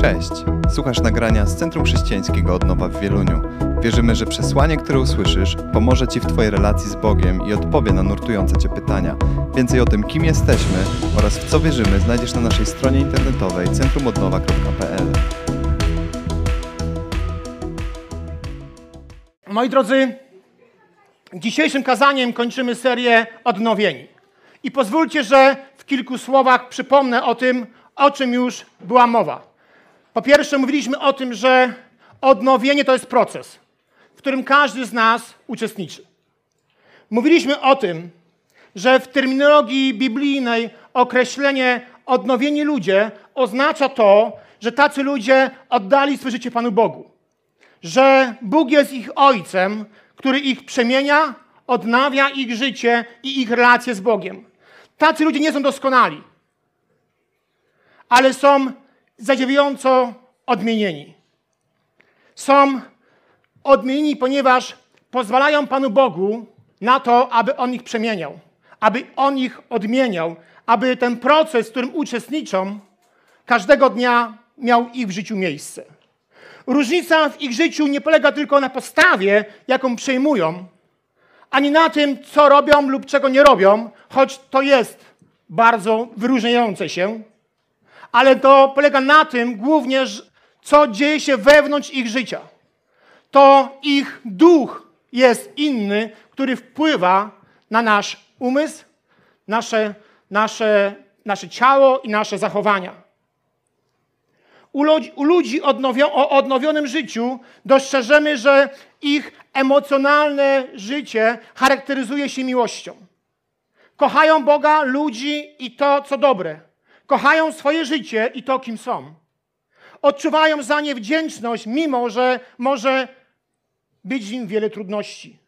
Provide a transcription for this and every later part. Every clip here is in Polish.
Cześć! Słuchasz nagrania z Centrum Chrześcijańskiego Odnowa w Wieluniu. Wierzymy, że przesłanie, które usłyszysz, pomoże Ci w Twojej relacji z Bogiem i odpowie na nurtujące Cię pytania. Więcej o tym, kim jesteśmy oraz w co wierzymy, znajdziesz na naszej stronie internetowej centrumodnowa.pl. Moi drodzy, dzisiejszym kazaniem kończymy serię Odnowieni. I pozwólcie, że w kilku słowach przypomnę o tym, o czym już była mowa. Po pierwsze, mówiliśmy o tym, że odnowienie to jest proces, w którym każdy z nas uczestniczy. Mówiliśmy o tym, że w terminologii biblijnej określenie odnowieni ludzie oznacza to, że tacy ludzie oddali swoje życie Panu Bogu. Że Bóg jest ich ojcem, który ich przemienia, odnawia ich życie i ich relacje z Bogiem. Tacy ludzie nie są doskonali, ale są zadziwiająco odmienieni. Są odmienieni, ponieważ pozwalają Panu Bogu na to, aby On ich przemieniał, aby On ich odmieniał, aby ten proces, w którym uczestniczą, każdego dnia miał ich w życiu miejsce. Różnica w ich życiu nie polega tylko na postawie, jaką przejmują, ani na tym, co robią lub czego nie robią, choć to jest bardzo wyróżniające się, ale to polega na tym głównie, co dzieje się wewnątrz ich życia. To ich duch jest inny, który wpływa na nasz umysł, nasze, nasze, nasze ciało i nasze zachowania. U ludzi, odnowio, o odnowionym życiu dostrzeżemy, że ich emocjonalne życie charakteryzuje się miłością. Kochają Boga, ludzi i to, co dobre. Kochają swoje życie i to, kim są. Odczuwają za nie wdzięczność, mimo że może być w nim wiele trudności.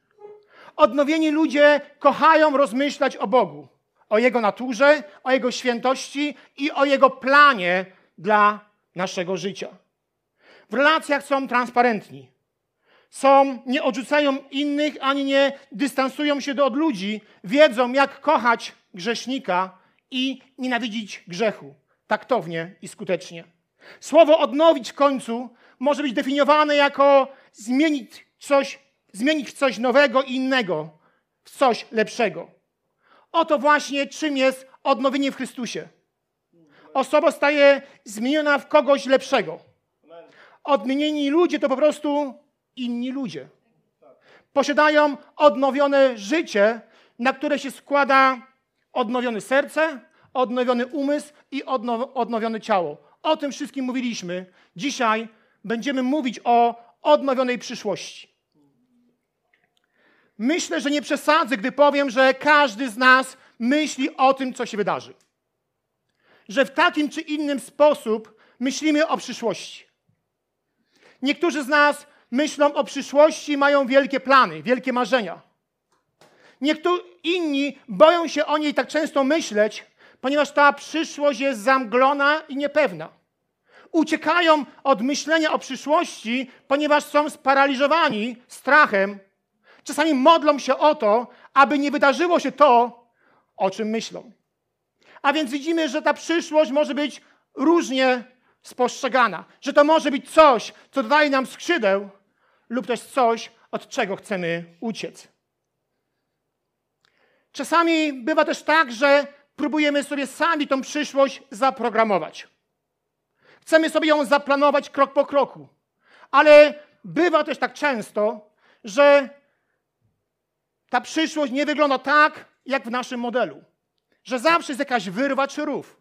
Odnowieni ludzie kochają rozmyślać o Bogu, o Jego naturze, o Jego świętości i o Jego planie dla naszego życia. W relacjach są transparentni. Są, nie odrzucają innych, ani nie dystansują się do od ludzi. Wiedzą, jak kochać grzesznika i nienawidzić grzechu. Taktownie i skutecznie. Słowo odnowić w końcu może być definiowane jako zmienić coś, zmienić coś nowego i innego, w coś lepszego. Oto właśnie czym jest odnowienie w Chrystusie. Osoba staje zmieniona w kogoś lepszego. Odmienieni ludzie to po prostu inni ludzie. Posiadają odnowione życie, na które się składa odnowione serce, odnowiony umysł i odnowione ciało. O tym wszystkim mówiliśmy. Dzisiaj będziemy mówić o odnowionej przyszłości. Myślę, że nie przesadzę, gdy powiem, że każdy z nas myśli o tym, co się wydarzy. Że w takim czy innym sposób myślimy o przyszłości. Niektórzy z nas myślą o przyszłości, mają wielkie plany, wielkie marzenia. Niektórzy inni boją się o niej tak często myśleć, ponieważ ta przyszłość jest zamglona i niepewna. Uciekają od myślenia o przyszłości, ponieważ są sparaliżowani strachem. Czasami modlą się o to, aby nie wydarzyło się to, o czym myślą. A więc widzimy, że ta przyszłość może być różnie spostrzegana, że to może być coś, co dodaje nam skrzydeł, lub też coś, od czego chcemy uciec. Czasami bywa też tak, że próbujemy sobie sami tą przyszłość zaprogramować. Chcemy sobie ją zaplanować krok po kroku. Ale bywa też tak często, że ta przyszłość nie wygląda tak, jak w naszym modelu. Że zawsze jest jakaś wyrwa czy rów.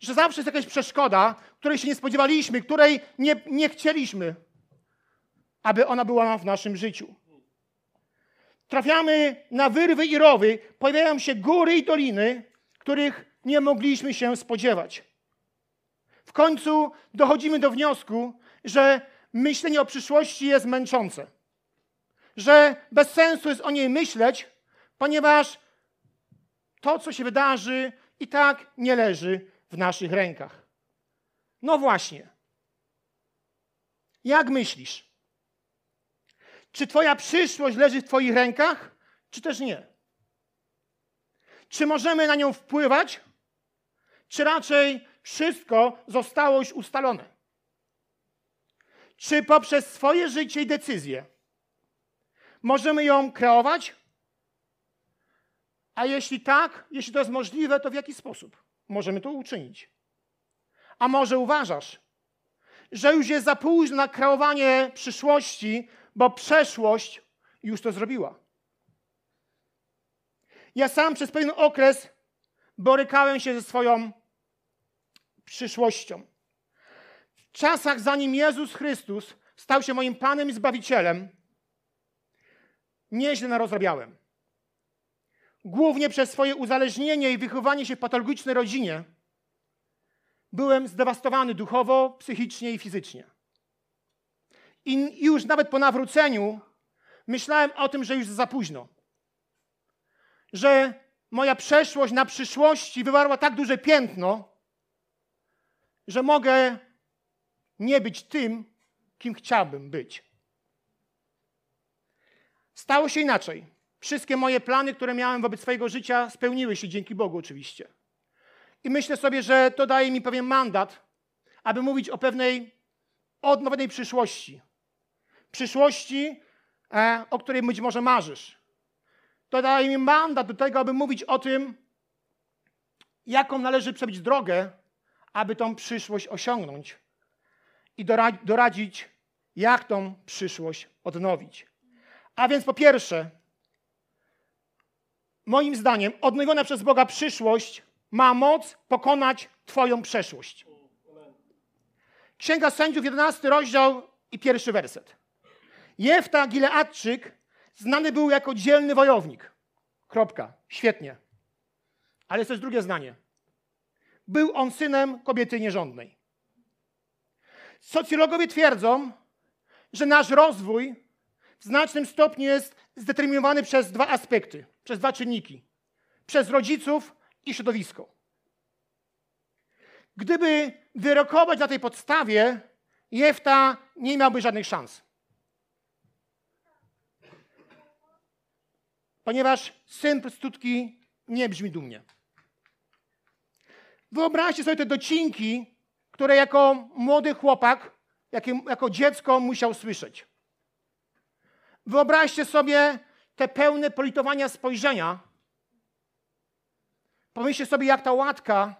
Że zawsze jest jakaś przeszkoda, której się nie spodziewaliśmy, której nie, nie chcieliśmy, aby ona była w naszym życiu. Trafiamy na wyrwy i rowy, pojawiają się góry i doliny, których nie mogliśmy się spodziewać. W końcu dochodzimy do wniosku, że myślenie o przyszłości jest męczące. Że bez sensu jest o niej myśleć, ponieważ to, co się wydarzy, i tak nie leży w naszych rękach. No właśnie. Jak myślisz? Czy Twoja przyszłość leży w Twoich rękach, czy też nie? Czy możemy na nią wpływać, czy raczej wszystko zostało już ustalone? czy poprzez swoje życie i decyzje możemy ją kreować? A jeśli tak, jeśli to jest możliwe, to w jaki sposób możemy to uczynić? A może uważasz, że już jest za późno na kreowanie przyszłości, bo przeszłość już to zrobiła? Ja sam przez pewien okres borykałem się ze swoją przyszłością. W czasach, zanim Jezus Chrystus stał się moim Panem i Zbawicielem, nieźle narozrabiałem. Głównie przez swoje uzależnienie i wychowanie się w patologicznej rodzinie byłem zdewastowany duchowo, psychicznie i fizycznie. I już nawet po nawróceniu myślałem o tym, że już za późno. Że moja przeszłość na przyszłości wywarła tak duże piętno, że mogę nie być tym, kim chciałbym być. Stało się inaczej. Wszystkie moje plany, które miałem wobec swojego życia, spełniły się dzięki Bogu oczywiście. I myślę sobie, że to daje mi pewien mandat, aby mówić o pewnej odnowionej przyszłości. Przyszłości, e, o której być może marzysz. To daje mi mandat do tego, aby mówić o tym, jaką należy przebyć drogę, aby tą przyszłość osiągnąć. I doradzić, jak tą przyszłość odnowić. A więc po pierwsze, moim zdaniem, odnowiona przez Boga przyszłość ma moc pokonać Twoją przeszłość. Księga Sędziów, 11 rozdział i pierwszy werset. Jefta Gileadczyk znany był jako dzielny wojownik. Kropka. Świetnie. Ale jest też drugie zdanie. Był on synem kobiety nierządnej. Socjologowie twierdzą, że nasz rozwój w znacznym stopniu jest zdeterminowany przez dwa aspekty, przez dwa czynniki: przez rodziców i środowisko. Gdyby wyrokować na tej podstawie, Jefta nie miałby żadnych szans. Ponieważ syn prostytutki nie brzmi dumnie. Wyobraźcie sobie te docinki, które jako młody chłopak, jako dziecko musiał słyszeć. Wyobraźcie sobie te pełne politowania spojrzenia. Pomyślcie sobie, jak ta łatka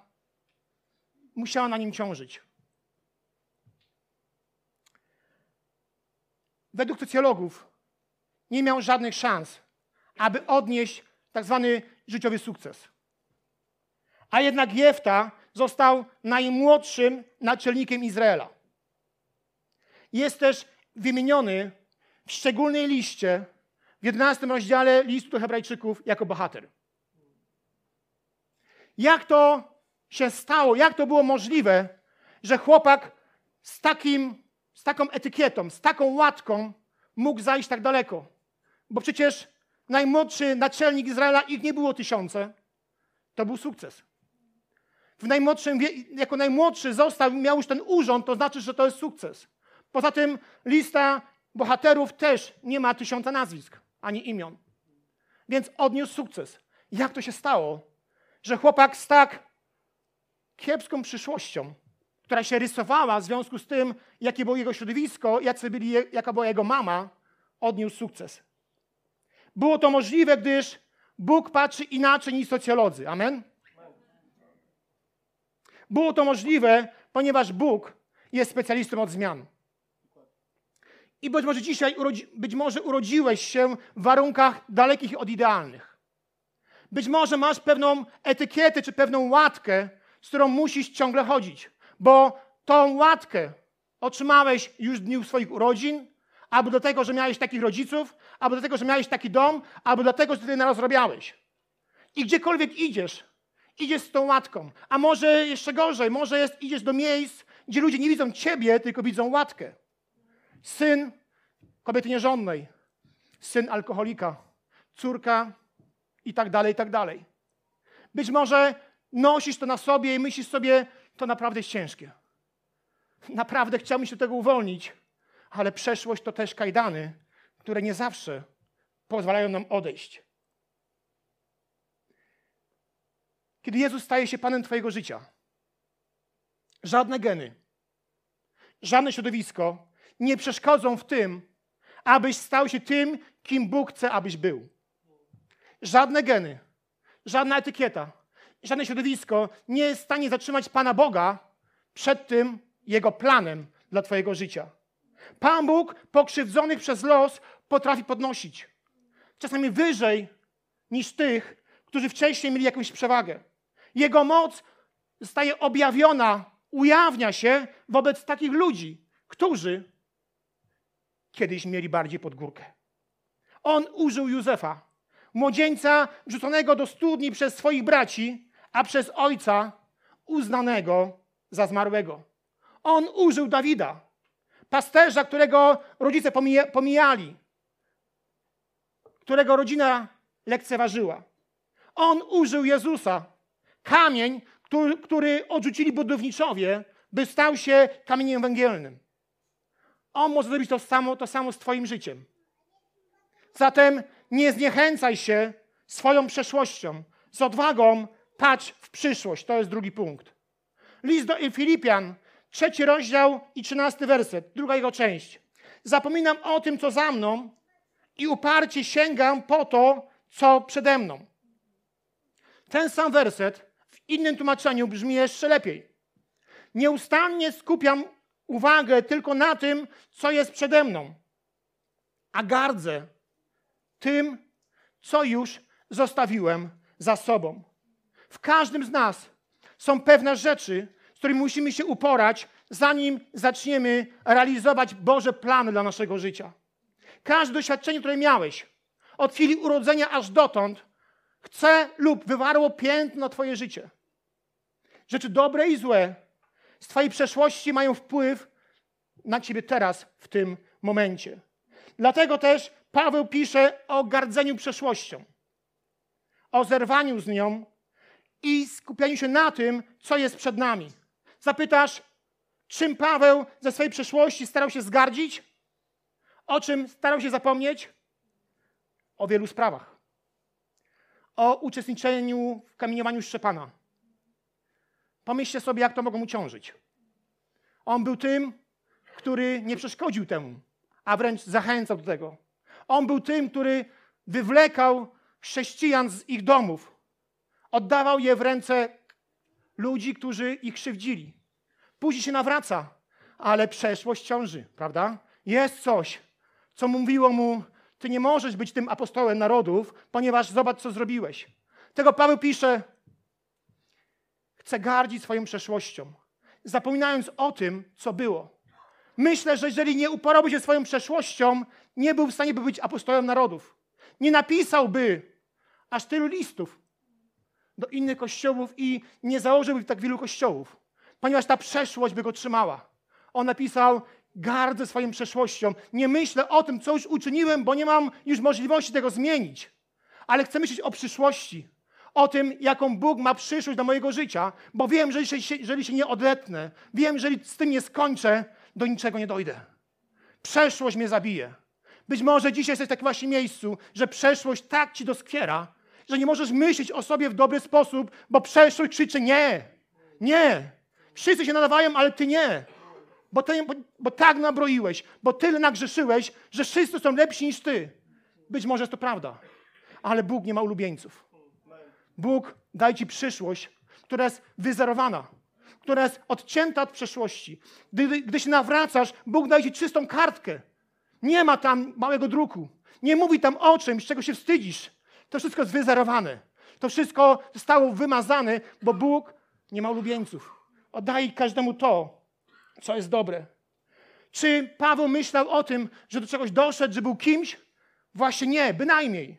musiała na nim ciążyć. Według socjologów nie miał żadnych szans, aby odnieść tak zwany życiowy sukces. A jednak Jefta został najmłodszym naczelnikiem Izraela. Jest też wymieniony w szczególnej liście w 11 rozdziale listu Hebrajczyków jako bohater. Jak to się stało, jak to było możliwe, że chłopak z, takim, z taką etykietą, z taką łatką mógł zajść tak daleko? Bo przecież najmłodszy naczelnik Izraela, ich nie było tysiące, to był sukces. W najmłodszym, jako najmłodszy został, miał już ten urząd, to znaczy, że to jest sukces. Poza tym lista bohaterów też nie ma tysiąca nazwisk ani imion. Więc odniósł sukces. Jak to się stało, że chłopak z tak kiepską przyszłością, która się rysowała w związku z tym, jakie było jego środowisko, jacy byli, jaka była jego mama, odniósł sukces. Było to możliwe, gdyż Bóg patrzy inaczej niż socjolodzy. Amen? Było to możliwe, ponieważ Bóg jest specjalistą od zmian. I być może dzisiaj urodzi, być może urodziłeś się w warunkach dalekich od idealnych. Być może masz pewną etykietę czy pewną łatkę, z którą musisz ciągle chodzić, bo tą łatkę otrzymałeś już w dniu swoich urodzin, albo do tego, że miałeś takich rodziców, albo do tego, że miałeś taki dom, albo dlatego, że ty naraz robiałeś. I gdziekolwiek idziesz, idziesz z tą łatką. A może jeszcze gorzej, może jest, idziesz do miejsc, gdzie ludzie nie widzą ciebie, tylko widzą łatkę syn kobiety nierządnej, syn alkoholika, córka i tak dalej, i tak dalej. Być może nosisz to na sobie i myślisz sobie, to naprawdę jest ciężkie. Naprawdę chciałbym się do tego uwolnić, ale przeszłość to też kajdany, które nie zawsze pozwalają nam odejść. Kiedy Jezus staje się Panem Twojego życia, żadne geny, żadne środowisko nie przeszkodzą w tym, abyś stał się tym, kim Bóg chce, abyś był. Żadne geny, żadna etykieta, żadne środowisko nie jest w stanie zatrzymać Pana Boga przed tym Jego planem dla Twojego życia. Pan Bóg pokrzywdzonych przez los potrafi podnosić. Czasami wyżej niż tych, którzy wcześniej mieli jakąś przewagę. Jego moc zostaje objawiona, ujawnia się wobec takich ludzi, którzy kiedyś mieli bardziej pod górkę. On użył Józefa, młodzieńca wrzuconego do studni przez swoich braci, a przez ojca uznanego za zmarłego. On użył Dawida, pasterza, którego rodzice pomijali, którego rodzina lekceważyła. On użył Jezusa, kamień, który, który odrzucili budowniczowie, by stał się kamieniem węgielnym. On może zrobić to samo, to samo z Twoim życiem. Zatem nie zniechęcaj się swoją przeszłością. Z odwagą patrz w przyszłość. To jest drugi punkt. List do Filipian, trzeci rozdział i trzynasty werset, druga jego część. Zapominam o tym, co za mną i uparcie sięgam po to, co przede mną. Ten sam werset w innym tłumaczeniu brzmi jeszcze lepiej. Nieustannie skupiam uwagę tylko na tym, co jest przede mną, a gardzę tym, co już zostawiłem za sobą. W każdym z nas są pewne rzeczy, z którymi musimy się uporać, zanim zaczniemy realizować Boże plany dla naszego życia. Każde doświadczenie, które miałeś, od chwili urodzenia aż dotąd, chce lub wywarło piętno na Twoje życie. Rzeczy dobre i złe z Twojej przeszłości mają wpływ na Ciebie teraz, w tym momencie. Dlatego też Paweł pisze o gardzeniu przeszłością, o zerwaniu z nią i skupianiu się na tym, co jest przed nami. Zapytasz, czym Paweł ze swojej przeszłości starał się zgardzić? O czym starał się zapomnieć? O wielu sprawach. O uczestniczeniu w kamieniowaniu Szczepana. Pomyślcie sobie, jak to mogło mu ciążyć. On był tym, który nie przeszkodził temu, a wręcz zachęcał do tego. On był tym, który wywlekał chrześcijan z ich domów, oddawał je w ręce ludzi, którzy ich krzywdzili. Później się nawraca, ale przeszłość ciąży, prawda? Jest coś, co mówiło mu, ty nie możesz być tym apostołem narodów, ponieważ zobacz, co zrobiłeś. Tego Paweł pisze, chce gardzić swoją przeszłością, zapominając o tym, co było. Myślę, że jeżeli nie uporałby się swoją przeszłością, nie był w stanie by być apostołem narodów. Nie napisałby aż tylu listów do innych kościołów i nie założyłby tak wielu kościołów, ponieważ ta przeszłość by go trzymała. On napisał, gardzę swoją przeszłością. Nie myślę o tym, co już uczyniłem, bo nie mam już możliwości tego zmienić. Ale chcę myśleć o przyszłości. O tym, jaką Bóg ma przyszłość do mojego życia, bo wiem, że jeżeli się, jeżeli się nie odetnę, wiem, że z tym nie skończę, do niczego nie dojdę. Przeszłość mnie zabije. Być może dzisiaj jesteś w takim właśnie miejscu, że przeszłość tak ci doskwiera, że nie możesz myśleć o sobie w dobry sposób, bo przeszłość krzyczy nie, nie. Wszyscy się nadawają, ale ty nie. Bo, ty, bo, bo tak nabroiłeś, bo tyle nagrzeszyłeś, że wszyscy są lepsi niż ty. Być może jest to prawda, ale Bóg nie ma ulubieńców. Bóg daje ci przyszłość, która jest wyzerowana która jest odcięta od przeszłości. Gdy, gdy się nawracasz, Bóg daje ci czystą kartkę. Nie ma tam małego druku. Nie mówi tam o czymś, czego się wstydzisz. To wszystko jest wyzerowane. To wszystko zostało wymazane, bo Bóg nie ma ulubieńców. Oddaje każdemu to, co jest dobre. Czy Paweł myślał o tym, że do czegoś doszedł, że był kimś? Właśnie nie, bynajmniej.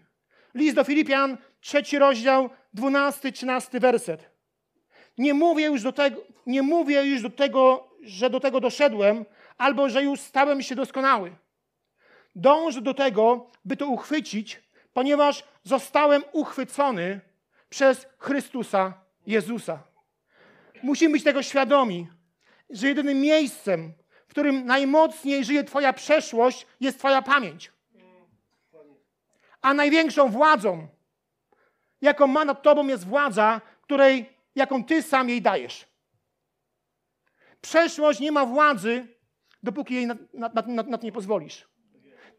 List do Filipian, trzeci rozdział, dwunasty, trzynasty werset. Nie mówię już do tego, nie mówię już do tego, że do tego doszedłem, albo że już stałem się doskonały. Dążę do tego, by to uchwycić, ponieważ zostałem uchwycony przez Chrystusa Jezusa. Musimy być tego świadomi, że jedynym miejscem, w którym najmocniej żyje Twoja przeszłość, jest Twoja pamięć. A największą władzą, jaką ma nad Tobą, jest władza, której jaką ty sam jej dajesz. Przeszłość nie ma władzy dopóki jej na, na, to nie pozwolisz.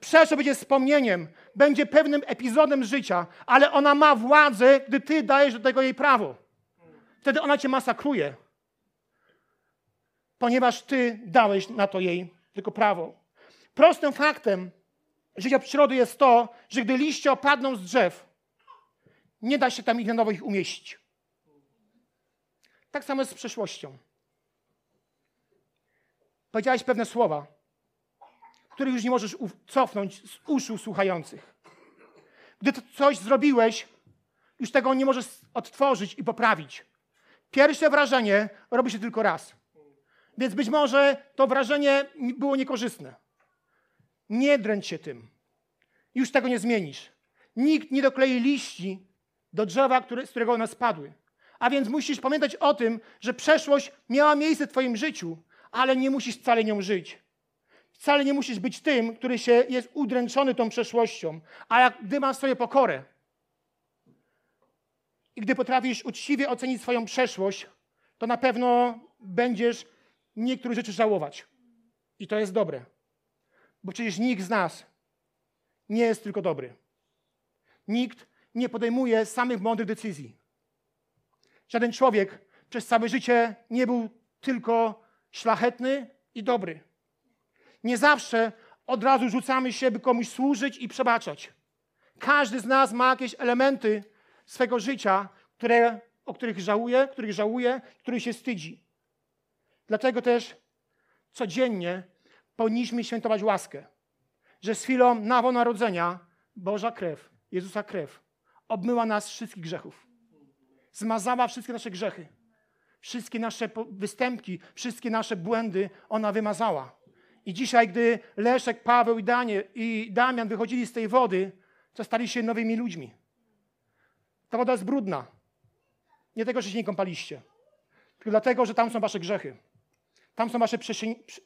Przeszłość będzie wspomnieniem, będzie pewnym epizodem życia, ale ona ma władzę, gdy ty dajesz do tego jej prawo. Wtedy ona cię masakruje, ponieważ ty dałeś na to jej tylko prawo. Prostym faktem życia przyrody jest to, że gdy liście opadną z drzew, nie da się tam ich na nowo ich umieścić. Tak samo jest z przeszłością. Powiedziałeś pewne słowa, których już nie możesz cofnąć z uszu słuchających. Gdy coś zrobiłeś, już tego nie możesz odtworzyć i poprawić. Pierwsze wrażenie robi się tylko raz. Więc być może to wrażenie było niekorzystne. Nie dręcz się tym. Już tego nie zmienisz. Nikt nie doklei liści do drzewa, który, z którego one spadły. A więc musisz pamiętać o tym, że przeszłość miała miejsce w Twoim życiu, ale nie musisz wcale nią żyć. Wcale nie musisz być tym, który się jest udręczony tą przeszłością, a jak gdy masz sobie pokorę i gdy potrafisz uczciwie ocenić swoją przeszłość, to na pewno będziesz niektórych rzeczy żałować. I to jest dobre. Bo przecież nikt z nas nie jest tylko dobry. Nikt nie podejmuje samych mądrych decyzji. Żaden człowiek przez całe życie nie był tylko szlachetny i dobry. Nie zawsze od razu rzucamy się, by komuś służyć i przebaczać. Każdy z nas ma jakieś elementy swego życia, które, o których żałuje, których żałuje, których się wstydzi. Dlatego też codziennie powinniśmy świętować łaskę, że z chwilą nowonarodzenia Boża krew, Jezusa krew, obmyła nas wszystkich grzechów. Zmazała wszystkie nasze grzechy. Wszystkie nasze występki, wszystkie nasze błędy ona wymazała. I dzisiaj, gdy Leszek, Paweł i, Danie, i Damian wychodzili z tej wody, to stali się nowymi ludźmi. Ta woda jest brudna. Nie tego, że się nie kąpaliście, tylko dlatego, że tam są wasze grzechy. Tam są wasze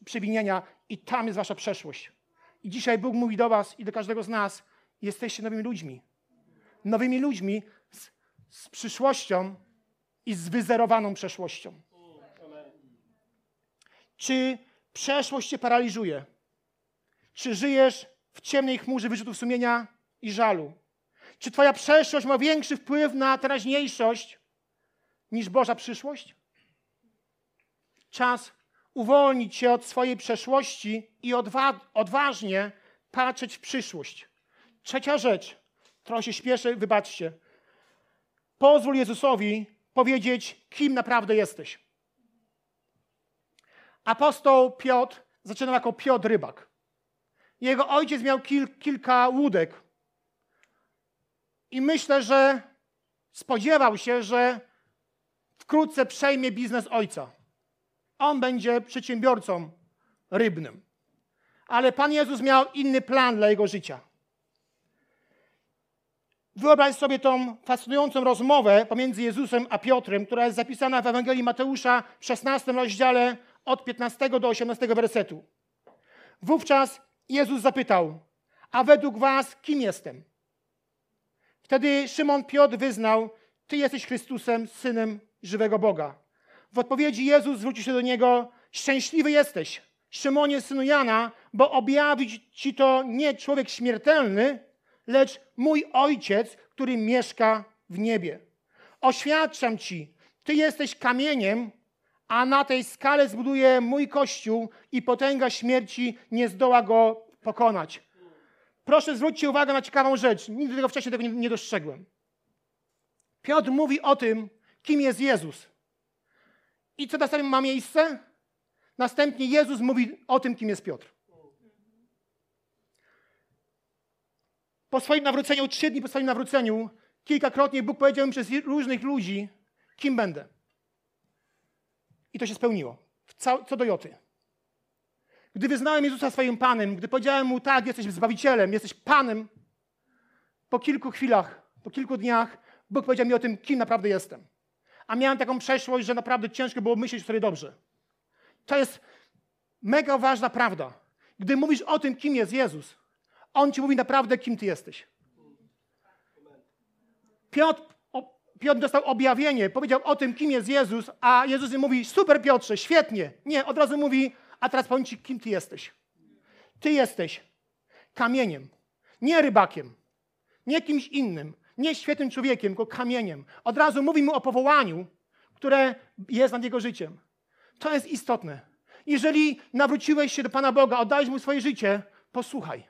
przewinienia i tam jest wasza przeszłość. I dzisiaj Bóg mówi do was i do każdego z nas, jesteście nowymi ludźmi. Nowymi ludźmi z, z przyszłością i z wyzerowaną przeszłością. Czy przeszłość cię paraliżuje? Czy żyjesz w ciemnej chmurze wyrzutów sumienia i żalu? Czy twoja przeszłość ma większy wpływ na teraźniejszość niż Boża przyszłość? Czas uwolnić się od swojej przeszłości i odwa odważnie patrzeć w przyszłość. Trzecia rzecz, trochę się śpieszę, wybaczcie. Pozwól Jezusowi powiedzieć, kim naprawdę jesteś. Apostoł Piotr zaczynał jako Piotr Rybak. Jego ojciec miał kil, kilka łódek. I myślę, że spodziewał się, że wkrótce przejmie biznes ojca. On będzie przedsiębiorcą rybnym. Ale Pan Jezus miał inny plan dla jego życia. Wyobraź sobie tą fascynującą rozmowę pomiędzy Jezusem a Piotrem, która jest zapisana w Ewangelii Mateusza w 16 rozdziale od 15 do 18 wersetu. Wówczas Jezus zapytał, a według was kim jestem? Wtedy Szymon Piotr wyznał, ty jesteś Chrystusem, Synem żywego Boga. W odpowiedzi Jezus zwrócił się do niego, szczęśliwy jesteś, Szymonie, synu Jana, bo objawić ci to nie człowiek śmiertelny, lecz mój Ojciec, który mieszka w niebie. Oświadczam ci, ty jesteś kamieniem, a na tej skale zbuduję mój kościół i potęga śmierci nie zdoła go pokonać. Proszę zwróćcie uwagę na ciekawą rzecz. Nigdy tego wcześniej tego nie dostrzegłem. Piotr mówi o tym, kim jest Jezus. I co następnie ma miejsce? Następnie Jezus mówi o tym, kim jest Piotr. Po swoim nawróceniu, trzy dni po swoim nawróceniu, kilkakrotnie Bóg powiedział mi przez różnych ludzi, kim będę. I to się spełniło. Co do Joty. Gdy wyznałem Jezusa swoim Panem, gdy powiedziałem Mu, tak, jesteś Zbawicielem, jesteś Panem, po kilku chwilach, po kilku dniach, Bóg powiedział mi o tym, kim naprawdę jestem. A miałem taką przeszłość, że naprawdę ciężko było myśleć sobie dobrze. To jest mega ważna prawda. Gdy mówisz o tym, kim jest Jezus, On ci mówi naprawdę, kim ty jesteś. Piotr Piotr dostał objawienie, powiedział o tym, kim jest Jezus, a Jezus mówi, super Piotrze, świetnie. Nie, od razu mówi, A teraz powiem Ci, kim Ty jesteś. Ty jesteś kamieniem, nie rybakiem, nie kimś innym, nie świetnym człowiekiem, tylko kamieniem. Od razu mówi mu o powołaniu, które jest nad jego życiem. To jest istotne. Jeżeli nawróciłeś się do Pana Boga, oddałeś mu swoje życie, posłuchaj.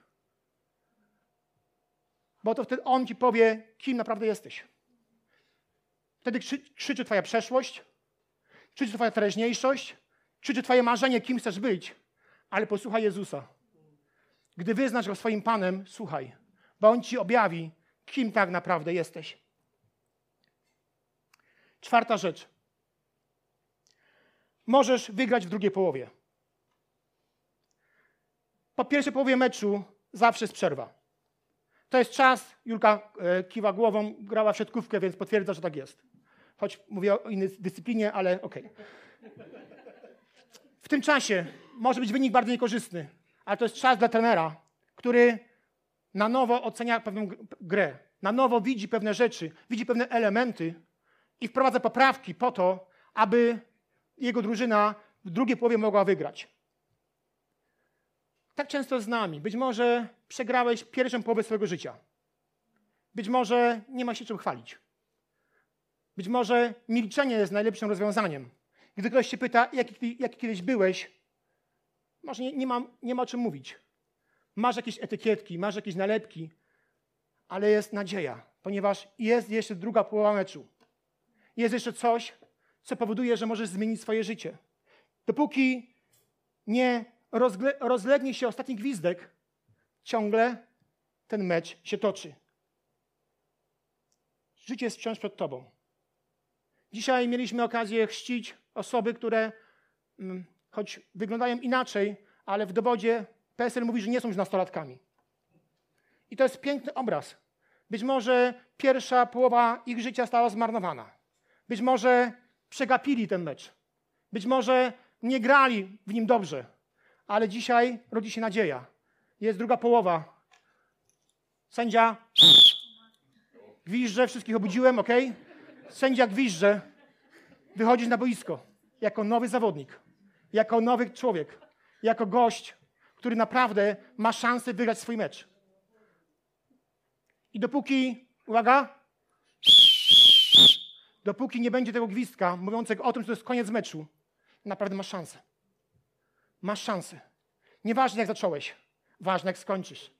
Bo to wtedy On ci powie, kim naprawdę jesteś. Wtedy krzy, krzyczy Twoja przeszłość, krzyczy Twoja teraźniejszość, krzyczy Twoje marzenie, kim chcesz być, ale posłuchaj Jezusa. Gdy wyznasz Go swoim Panem, słuchaj, bo On Ci objawi, kim tak naprawdę jesteś. Czwarta rzecz. Możesz wygrać w drugiej połowie. Po pierwszej połowie meczu zawsze jest przerwa. To jest czas, Julka e, kiwa głową, grała w siatkówkę, więc potwierdza, że tak jest. Choć mówię o innej dyscyplinie, ale okej. Okay. Tym czasie może być wynik bardzo niekorzystny, ale to jest czas dla trenera, który na nowo ocenia pewną grę, na nowo widzi pewne rzeczy, widzi pewne elementy i wprowadza poprawki po to, aby jego drużyna w drugiej połowie mogła wygrać. Tak często z nami. Być może przegrałeś pierwszą połowę swojego życia. Być może nie ma się czym chwalić. Być może milczenie jest najlepszym rozwiązaniem. Gdy ktoś się pyta, jaki, jaki kiedyś byłeś, może nie, nie, ma, nie ma o czym mówić. Masz jakieś etykietki, masz jakieś nalepki, ale jest nadzieja, ponieważ jest jeszcze druga połowa meczu. Jest jeszcze coś, co powoduje, że możesz zmienić swoje życie. Dopóki nie rozlegnie się ostatni gwizdek, ciągle ten mecz się toczy. Życie jest wciąż przed tobą. Dzisiaj mieliśmy okazję chrzcić osoby, które mm, choć wyglądają inaczej, ale w dowodzie PSL mówi, że nie są już nastolatkami. I to jest piękny obraz. Być może pierwsza połowa ich życia stała zmarnowana. Być może przegapili ten mecz. Być może nie grali w nim dobrze. Ale dzisiaj rodzi się nadzieja. Jest druga połowa. Sędzia gwizdże, wszystkich obudziłem, ok? Sędzia gwizdże. Wychodzisz na boisko jako nowy zawodnik, jako nowy człowiek, jako gość, który naprawdę ma szansę wygrać swój mecz. I dopóki, uwaga, dopóki nie będzie tego gwizdka mówiącego o tym, że to jest koniec meczu, naprawdę masz szansę. Masz szansę. Nieważne jak zacząłeś, ważne jak skończysz.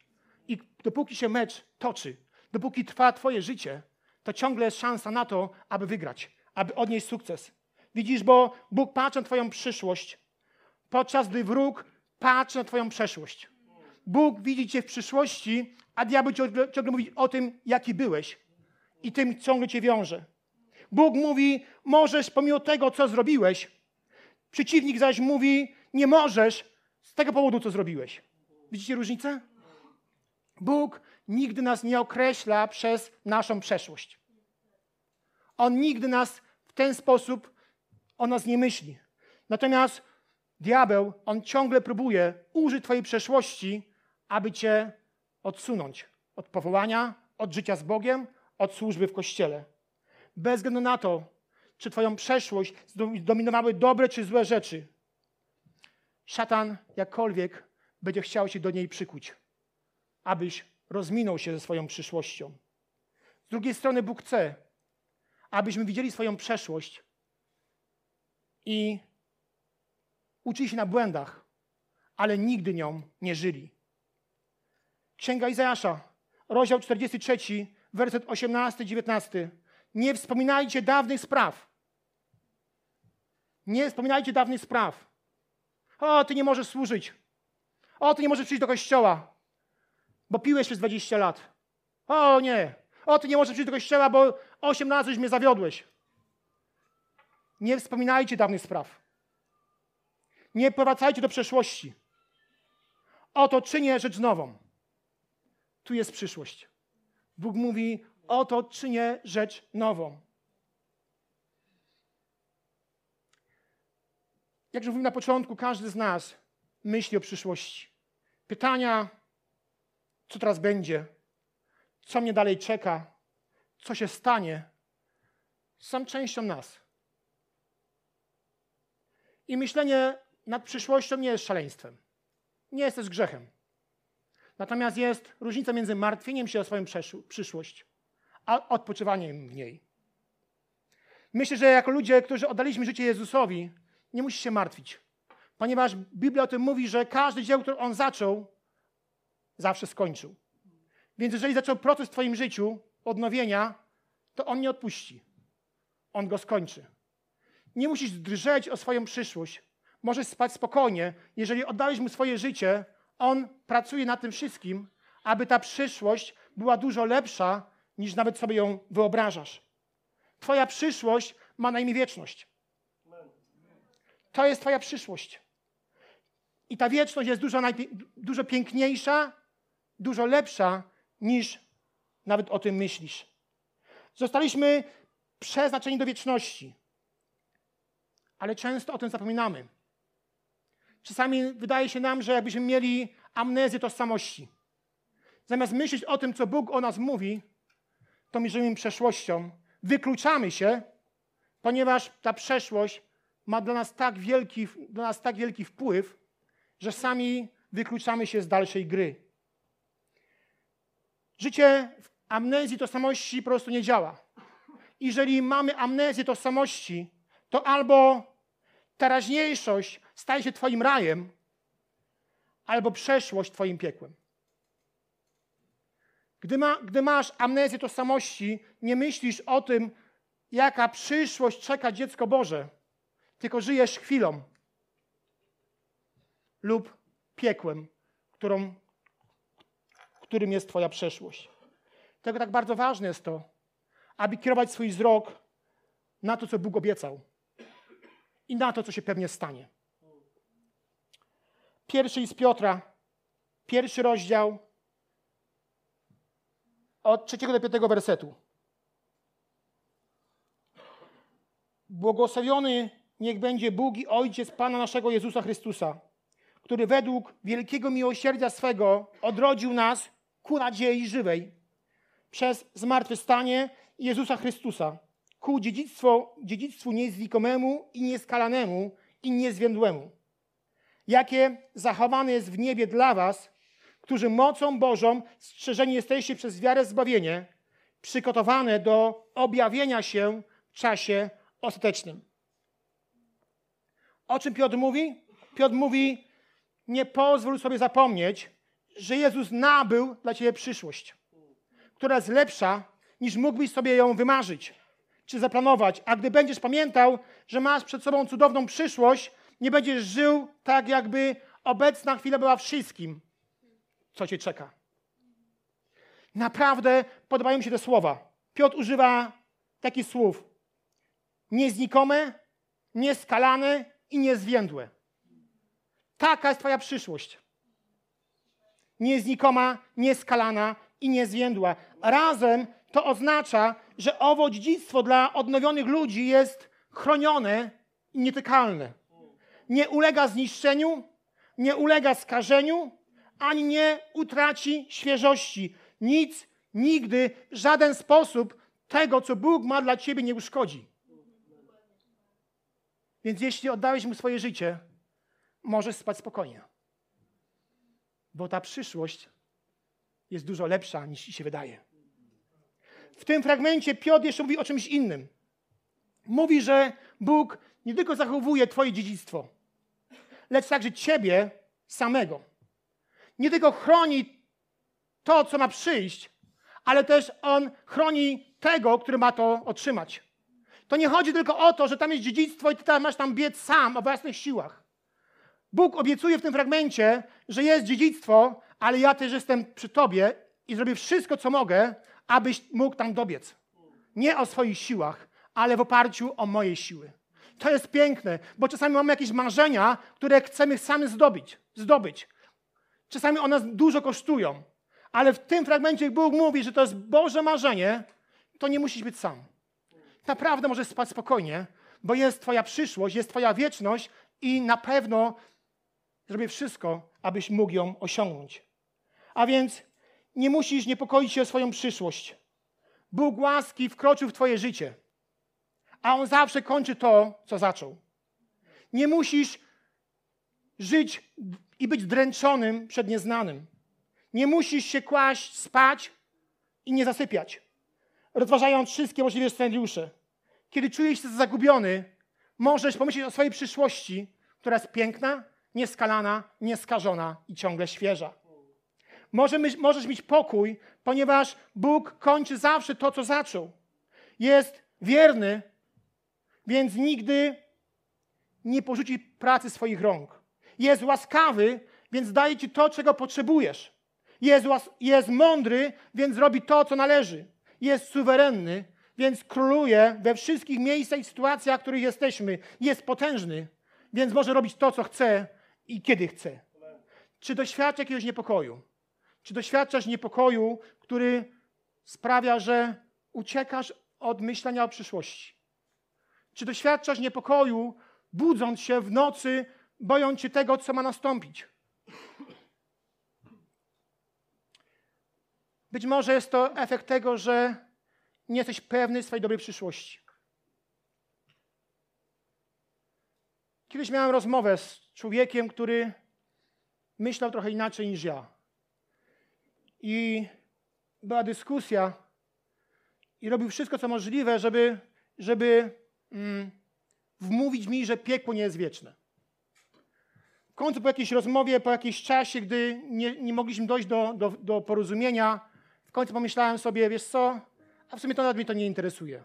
I dopóki się mecz toczy, dopóki trwa twoje życie, to ciągle jest szansa na to, aby wygrać, aby odnieść sukces. Widzisz, bo Bóg patrzy na twoją przyszłość, podczas gdy wróg patrzy na twoją przeszłość. Bóg widzi cię w przyszłości, a diabeł ciągle, ciągle mówi o tym, jaki byłeś. I tym ciągle cię wiąże. Bóg mówi, możesz pomimo tego, co zrobiłeś. Przeciwnik zaś mówi, nie możesz z tego powodu, co zrobiłeś. Widzicie różnicę? Bóg nigdy nas nie określa przez naszą przeszłość. On nigdy nas w ten sposób o nas nie myśli. Natomiast diabeł, on ciągle próbuje użyć Twojej przeszłości, aby Cię odsunąć od powołania, od życia z Bogiem, od służby w kościele. Bez względu na to, czy Twoją przeszłość zdominowały dobre czy złe rzeczy, szatan jakkolwiek będzie chciał Cię do niej przykuć, abyś rozminął się ze swoją przyszłością. Z drugiej strony Bóg chce, abyśmy widzieli swoją przeszłość i uczyli się na błędach, ale nigdy nią nie żyli. Księga Izajasza, rozdział 43, werset 18-19. Nie wspominajcie dawnych spraw. Nie wspominajcie dawnych spraw. O, ty nie możesz służyć. O, ty nie możesz przyjść do kościoła, bo piłeś przez 20 lat. O, nie. O, ty nie możesz przyjść do kościoła, bo 18 już mnie zawiodłeś. Nie wspominajcie dawnych spraw. Nie powracajcie do przeszłości. Oto czynię rzecz nową. Tu jest przyszłość. Bóg mówi, oto czynię rzecz nową. Jak już mówiłem na początku, każdy z nas myśli o przyszłości. Pytania, co teraz będzie, co mnie dalej czeka, co się stanie, są częścią nas. I myślenie nad przyszłością nie jest szaleństwem. Nie jest też grzechem. Natomiast jest różnica między martwieniem się o swoją przyszłość, a odpoczywaniem w niej. Myślę, że jako ludzie, którzy oddaliśmy życie Jezusowi, nie musisz się martwić. Ponieważ Biblia o tym mówi, że każdy dzieło, które On zaczął, zawsze skończył. Więc jeżeli zaczął proces w Twoim życiu odnowienia, to On nie odpuści. On go skończy. Nie musisz drżeć o swoją przyszłość. Możesz spać spokojnie. Jeżeli oddałeś Mu swoje życie, On pracuje nad tym wszystkim, aby ta przyszłość była dużo lepsza, niż nawet sobie ją wyobrażasz. Twoja przyszłość ma na imię wieczność. To jest Twoja przyszłość. I ta wieczność jest dużo, dużo piękniejsza, dużo lepsza niż nawet o tym myślisz. Zostaliśmy przeznaczeni do wieczności, ale często o tym zapominamy. Czasami wydaje się nam, że jakbyśmy mieli amnezję tożsamości. Zamiast myśleć o tym, co Bóg o nas mówi, to mierzymy przeszłością. Wykluczamy się, ponieważ ta przeszłość ma dla nas tak wielki, dla nas tak wielki wpływ, że sami wykluczamy się z dalszej gry. Życie w amnezji tożsamości po prostu nie działa. Jeżeli mamy amnezję tożsamości, to albo teraźniejszość staje się Twoim rajem, albo przeszłość Twoim piekłem. Gdy, ma, gdy masz amnezję tożsamości, nie myślisz o tym, jaka przyszłość czeka dziecko Boże, tylko żyjesz chwilą lub piekłem, którą, którym jest Twoja przeszłość. Dlatego tak bardzo ważne jest to, aby kierować swój wzrok na to, co Bóg obiecał i na to, co się pewnie stanie. Pierwszy z Piotra, pierwszy rozdział, od trzeciego do piątego wersetu. Błogosławiony niech będzie Bóg i Ojciec Pana naszego Jezusa Chrystusa, który według wielkiego miłosierdzia swego odrodził nas ku nadziei żywej przez zmartwychwstanie Jezusa Chrystusa, ku dziedzictwu, dziedzictwu niezlikomemu i nieskalanemu i niezwiędłemu, jakie zachowane jest w niebie dla was, którzy mocą Bożą strzeżeni jesteście przez wiarę zbawienie, przygotowane do objawienia się w czasie ostatecznym. O czym Piotr mówi? Piotr mówi, nie pozwól sobie zapomnieć, że Jezus nabył dla ciebie przyszłość, która jest lepsza, niż mógłbyś sobie ją wymarzyć czy zaplanować. A gdy będziesz pamiętał, że masz przed sobą cudowną przyszłość, nie będziesz żył tak, jakby obecna chwila była wszystkim, co cię czeka. Naprawdę podobają mi się te słowa. Piotr używa takich słów: nieznikome, nieskalane i niezwiędłe. Taka jest Twoja przyszłość. Nieznikoma, nieskalana i niezwiędła. Razem to oznacza, że owo dziedzictwo dla odnowionych ludzi jest chronione i nietykalne. Nie ulega zniszczeniu, nie ulega skażeniu, ani nie utraci świeżości. Nic, nigdy, żaden sposób tego, co Bóg ma dla ciebie, nie uszkodzi. Więc jeśli oddałeś mu swoje życie, możesz spać spokojnie. Bo ta przyszłość jest dużo lepsza niż się wydaje. W tym fragmencie Piotr jeszcze mówi o czymś innym. Mówi, że Bóg nie tylko zachowuje Twoje dziedzictwo, lecz także Ciebie samego. Nie tylko chroni to, co ma przyjść, ale też On chroni tego, który ma to otrzymać. To nie chodzi tylko o to, że tam jest dziedzictwo i ty tam masz tam biec sam o własnych siłach. Bóg obiecuje w tym fragmencie, że jest dziedzictwo, ale ja też jestem przy tobie i zrobię wszystko, co mogę, abyś mógł tam dobiec. Nie o swoich siłach, ale w oparciu o moje siły. To jest piękne, bo czasami mamy jakieś marzenia, które chcemy sami zdobyć. zdobyć. Czasami one dużo kosztują, ale w tym fragmencie Bóg mówi, że to jest Boże marzenie, to nie musisz być sam. Naprawdę możesz spać spokojnie, bo jest Twoja przyszłość, jest Twoja wieczność i na pewno zrobię wszystko, abyś mógł ją osiągnąć. A więc nie musisz niepokoić się o swoją przyszłość. Bóg łaski wkroczył w Twoje życie, a On zawsze kończy to, co zaczął. Nie musisz żyć i być dręczonym przed nieznanym. Nie musisz się kłaść, spać i nie zasypiać, rozważając wszystkie możliwe scenariusze. Kiedy czujesz się zagubiony, możesz pomyśleć o swojej przyszłości, która jest piękna, nieskalana, nieskażona i ciągle świeża. Możesz mieć pokój, ponieważ Bóg kończy zawsze to, co zaczął. Jest wierny, więc nigdy nie porzuci pracy swoich rąk. Jest łaskawy, więc daje ci to, czego potrzebujesz. Jest, jest mądry, więc robi to, co należy. Jest suwerenny, więc króluje we wszystkich miejscach i sytuacjach, w których jesteśmy. Jest potężny, więc może robić to, co chce i kiedy chce. Czy doświadczasz jakiegoś niepokoju? Czy doświadczasz niepokoju, który sprawia, że uciekasz od myślenia o przyszłości? Czy doświadczasz niepokoju, budząc się w nocy, bojąc się tego, co ma nastąpić? Być może jest to efekt tego, że nie jesteś pewny swojej dobrej przyszłości. Kiedyś miałem rozmowę z człowiekiem, który myślał trochę inaczej niż ja. I była dyskusja, i robił wszystko, co możliwe, żeby, żeby mm, wmówić mi, że piekło nie jest wieczne. W końcu po jakiejś rozmowie, po jakimś czasie, gdy nie, nie mogliśmy dojść do, do, do porozumienia, w końcu pomyślałem sobie, wiesz co, a w sumie to nawet mnie to nie interesuje.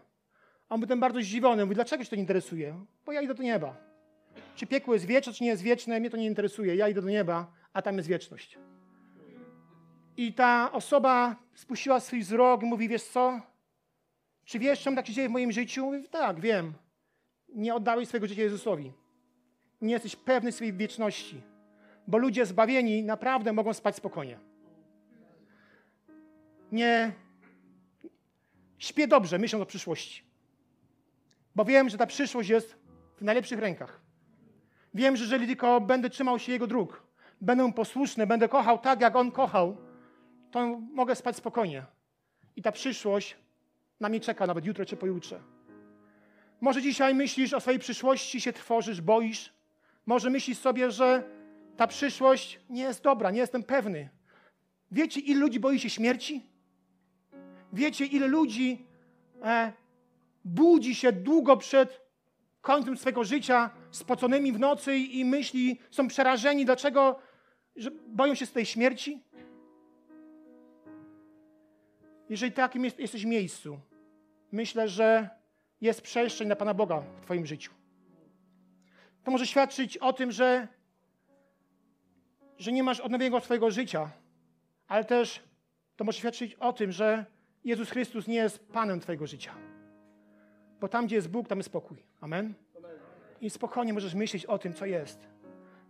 On był tym bardzo zdziwiony. Mówi, dlaczego się to nie interesuje? Bo ja idę do nieba. Czy piekło jest wieczne, czy nie jest wieczne, mnie to nie interesuje. Ja idę do nieba, a tam jest wieczność. I ta osoba spuściła swój wzrok i mówi, wiesz co, czy wiesz, czemu tak się dzieje w moim życiu? Mówi, tak, wiem. Nie oddałeś swojego życia Jezusowi. Nie jesteś pewny swojej wieczności. Bo ludzie zbawieni naprawdę mogą spać spokojnie. Nie śpię dobrze, myśląc o przyszłości. Bo wiem, że ta przyszłość jest w najlepszych rękach. Wiem, że jeżeli tylko będę trzymał się Jego dróg, będę posłuszny, będę kochał tak, jak On kochał, to mogę spać spokojnie. I ta przyszłość na mnie czeka nawet jutro czy pojutrze. Może dzisiaj myślisz o swojej przyszłości, się trwożysz, boisz. Może myślisz sobie, że ta przyszłość nie jest dobra, nie jestem pewny. Wiecie, ile ludzi boi się śmierci? Wiecie, ile ludzi e, budzi się długo przed końcem swojego życia, spoconymi w nocy i myśli, są przerażeni, dlaczego że boją się z tej śmierci? Jeżeli takim jest, jesteś miejscu, myślę, że jest przestrzeń na Pana Boga w Twoim życiu. To może świadczyć o tym, że, że nie masz odnowienia swojego życia, ale też to może świadczyć o tym, że Jezus Chrystus nie jest Panem Twojego życia. Bo tam, gdzie jest Bóg, tam jest spokój. Amen? I spokojnie możesz myśleć o tym, co jest.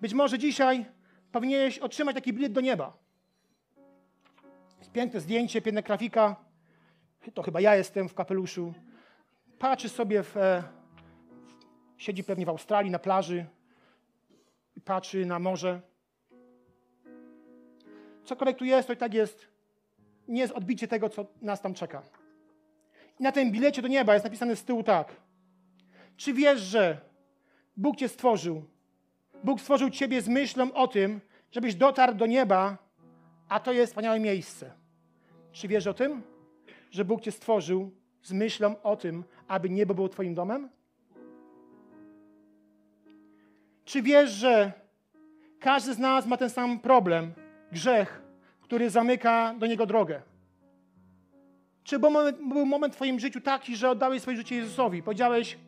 Być może dzisiaj powinieneś otrzymać taki bilet do nieba. Jest piękne zdjęcie, piękna grafika. To chyba ja jestem w kapeluszu. Patrzy sobie w, e, siedzi pewnie w Australii na plaży patrzy na morze. Cokolwiek tu jest, to i tak jest, nie jest odbicie tego, co nas tam czeka. I na tym bilecie do nieba jest napisane z tyłu tak. Czy wiesz, że Bóg cię stworzył? Bóg stworzył ciebie z myślą o tym, żebyś dotarł do nieba, a to jest wspaniałe miejsce. Czy wiesz o tym, że Bóg cię stworzył z myślą o tym, aby niebo było twoim domem? Czy wiesz, że każdy z nas ma ten sam problem, grzech, który zamyka do niego drogę? Czy był moment, był moment w Twoim życiu taki, że oddałeś swoje życie Jezusowi? Powiedziałeś,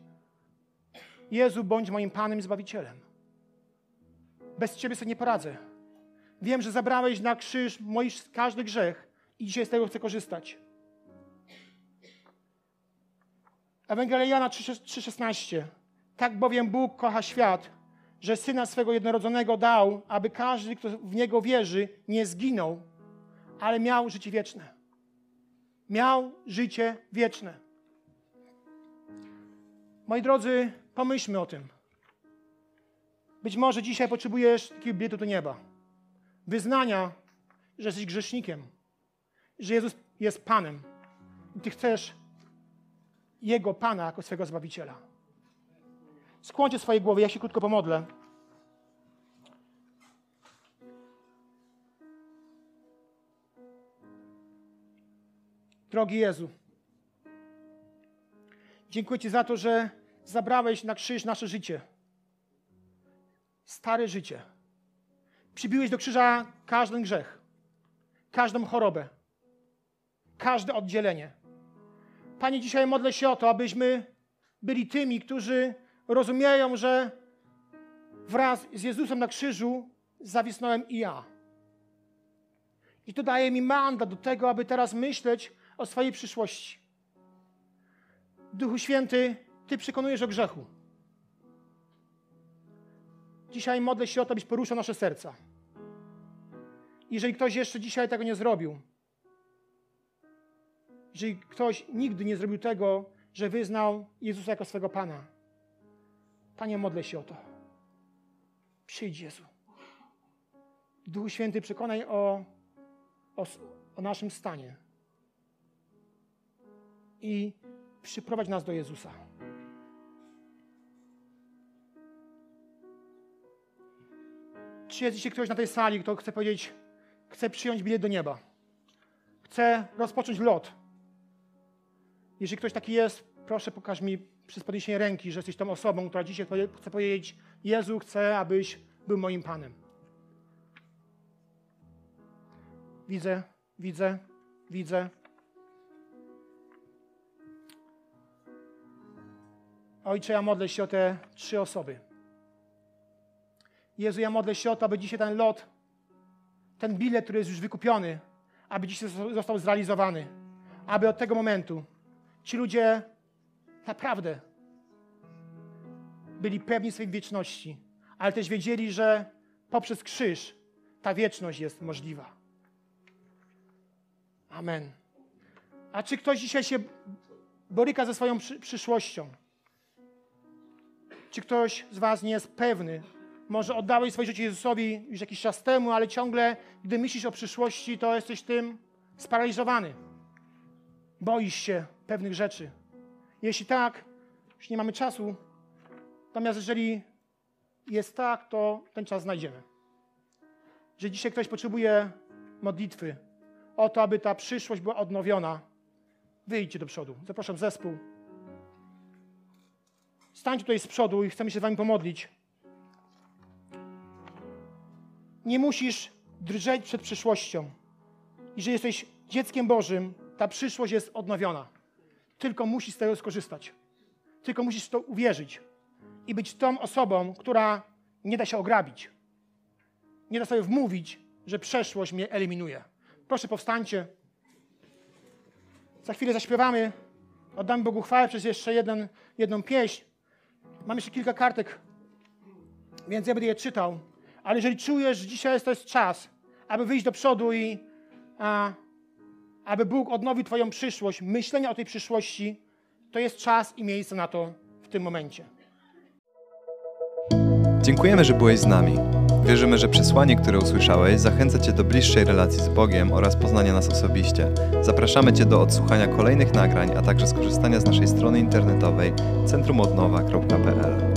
Jezu, bądź moim Panem i Zbawicielem. Bez Ciebie sobie nie poradzę. Wiem, że zabrałeś na krzyż mój każdy grzech i dzisiaj z tego chcę korzystać. Ewangelia Jana 3,16. Tak bowiem Bóg kocha świat, że Syna swego jednorodzonego dał, aby każdy, kto w Niego wierzy, nie zginął, ale miał życie wieczne. Miał życie wieczne. Moi drodzy, Pomyślmy o tym. Być może dzisiaj potrzebujesz takiego biletu do nieba. Wyznania, że jesteś grzesznikiem, że Jezus jest Panem i Ty chcesz Jego Pana jako swojego Zbawiciela. Skłoncie swoje głowy, ja się krótko pomodlę. Drogi Jezu, dziękuję Ci za to, że zabrałeś na krzyż nasze życie. Stare życie. Przybiłeś do krzyża każdy grzech, każdą chorobę, każde oddzielenie. Panie, dzisiaj modlę się o to, abyśmy byli tymi, którzy rozumieją, że wraz z Jezusem na krzyżu zawisnąłem i ja. I to daje mi mandat do tego, aby teraz myśleć o swojej przyszłości. Duchu Święty, Ty przekonujesz o grzechu. Dzisiaj modlę się o to, byś poruszał nasze serca. Jeżeli ktoś jeszcze dzisiaj tego nie zrobił, jeżeli ktoś nigdy nie zrobił tego, że wyznał Jezusa jako swego Pana, Panie, modlę się o to. Przyjdź, Jezu. Duchu Święty, przekonaj o, o, o naszym stanie i przyprowadź nas do Jezusa. Czy jest dzisiaj ktoś na tej sali, kto chce powiedzieć, chce przyjąć bilet do nieba? Chce rozpocząć lot? Jeżeli ktoś taki jest, proszę pokaż mi przez podniesienie ręki, że jesteś tą osobą, która dzisiaj chce powiedzieć, Jezu, chcę, abyś był moim Panem. Widzę, widzę, widzę. Ojcze, ja modlę się o te trzy osoby. Jezu, ja modlę się o to, aby dzisiaj ten lot, ten bilet, który jest już wykupiony, aby dzisiaj został zrealizowany. Aby od tego momentu ci ludzie naprawdę byli pewni swojej wieczności, ale też wiedzieli, że poprzez krzyż ta wieczność jest możliwa. Amen. A czy ktoś dzisiaj się boryka ze swoją przy przyszłością? Czy ktoś z Was nie jest pewny? Może oddałeś swoje życie Jezusowi już jakiś czas temu, ale ciągle, gdy myślisz o przyszłości, to jesteś tym sparaliżowany. Boisz się pewnych rzeczy. Jeśli tak, już nie mamy czasu. Natomiast jeżeli jest tak, to ten czas znajdziemy. Że dzisiaj ktoś potrzebuje modlitwy o to, aby ta przyszłość była odnowiona, wyjdźcie do przodu. Zapraszam zespół. Stańcie tutaj z przodu i chcemy się z wami pomodlić. Nie musisz drżeć przed przyszłością. Jeżeli jesteś dzieckiem Bożym, ta przyszłość jest odnowiona. Tylko musisz z tego skorzystać. Tylko musisz w to uwierzyć. I być tą osobą, która nie da się ograbić. Nie da sobie wmówić, że przeszłość mnie eliminuje. Proszę powstańcie. Za chwilę zaśpiewamy. Oddamy Bogu chwałę przez jeszcze jeden, jedną pieśń. Mam jeszcze kilka kartek, więc ja będę je czytał. Ale jeżeli czujesz, że dzisiaj to jest czas, aby wyjść do przodu i a, aby Bóg odnowił Twoją przyszłość, myślenia o tej przyszłości, to jest czas i miejsce na to w tym momencie. Dziękujemy, że byłeś z nami. Wierzymy, że przesłanie, które usłyszałeś, zachęca Cię do bliższej relacji z Bogiem oraz poznania nas osobiście. Zapraszamy Cię do odsłuchania kolejnych nagrań, a także skorzystania z naszej strony internetowej centrumodnowa.pl.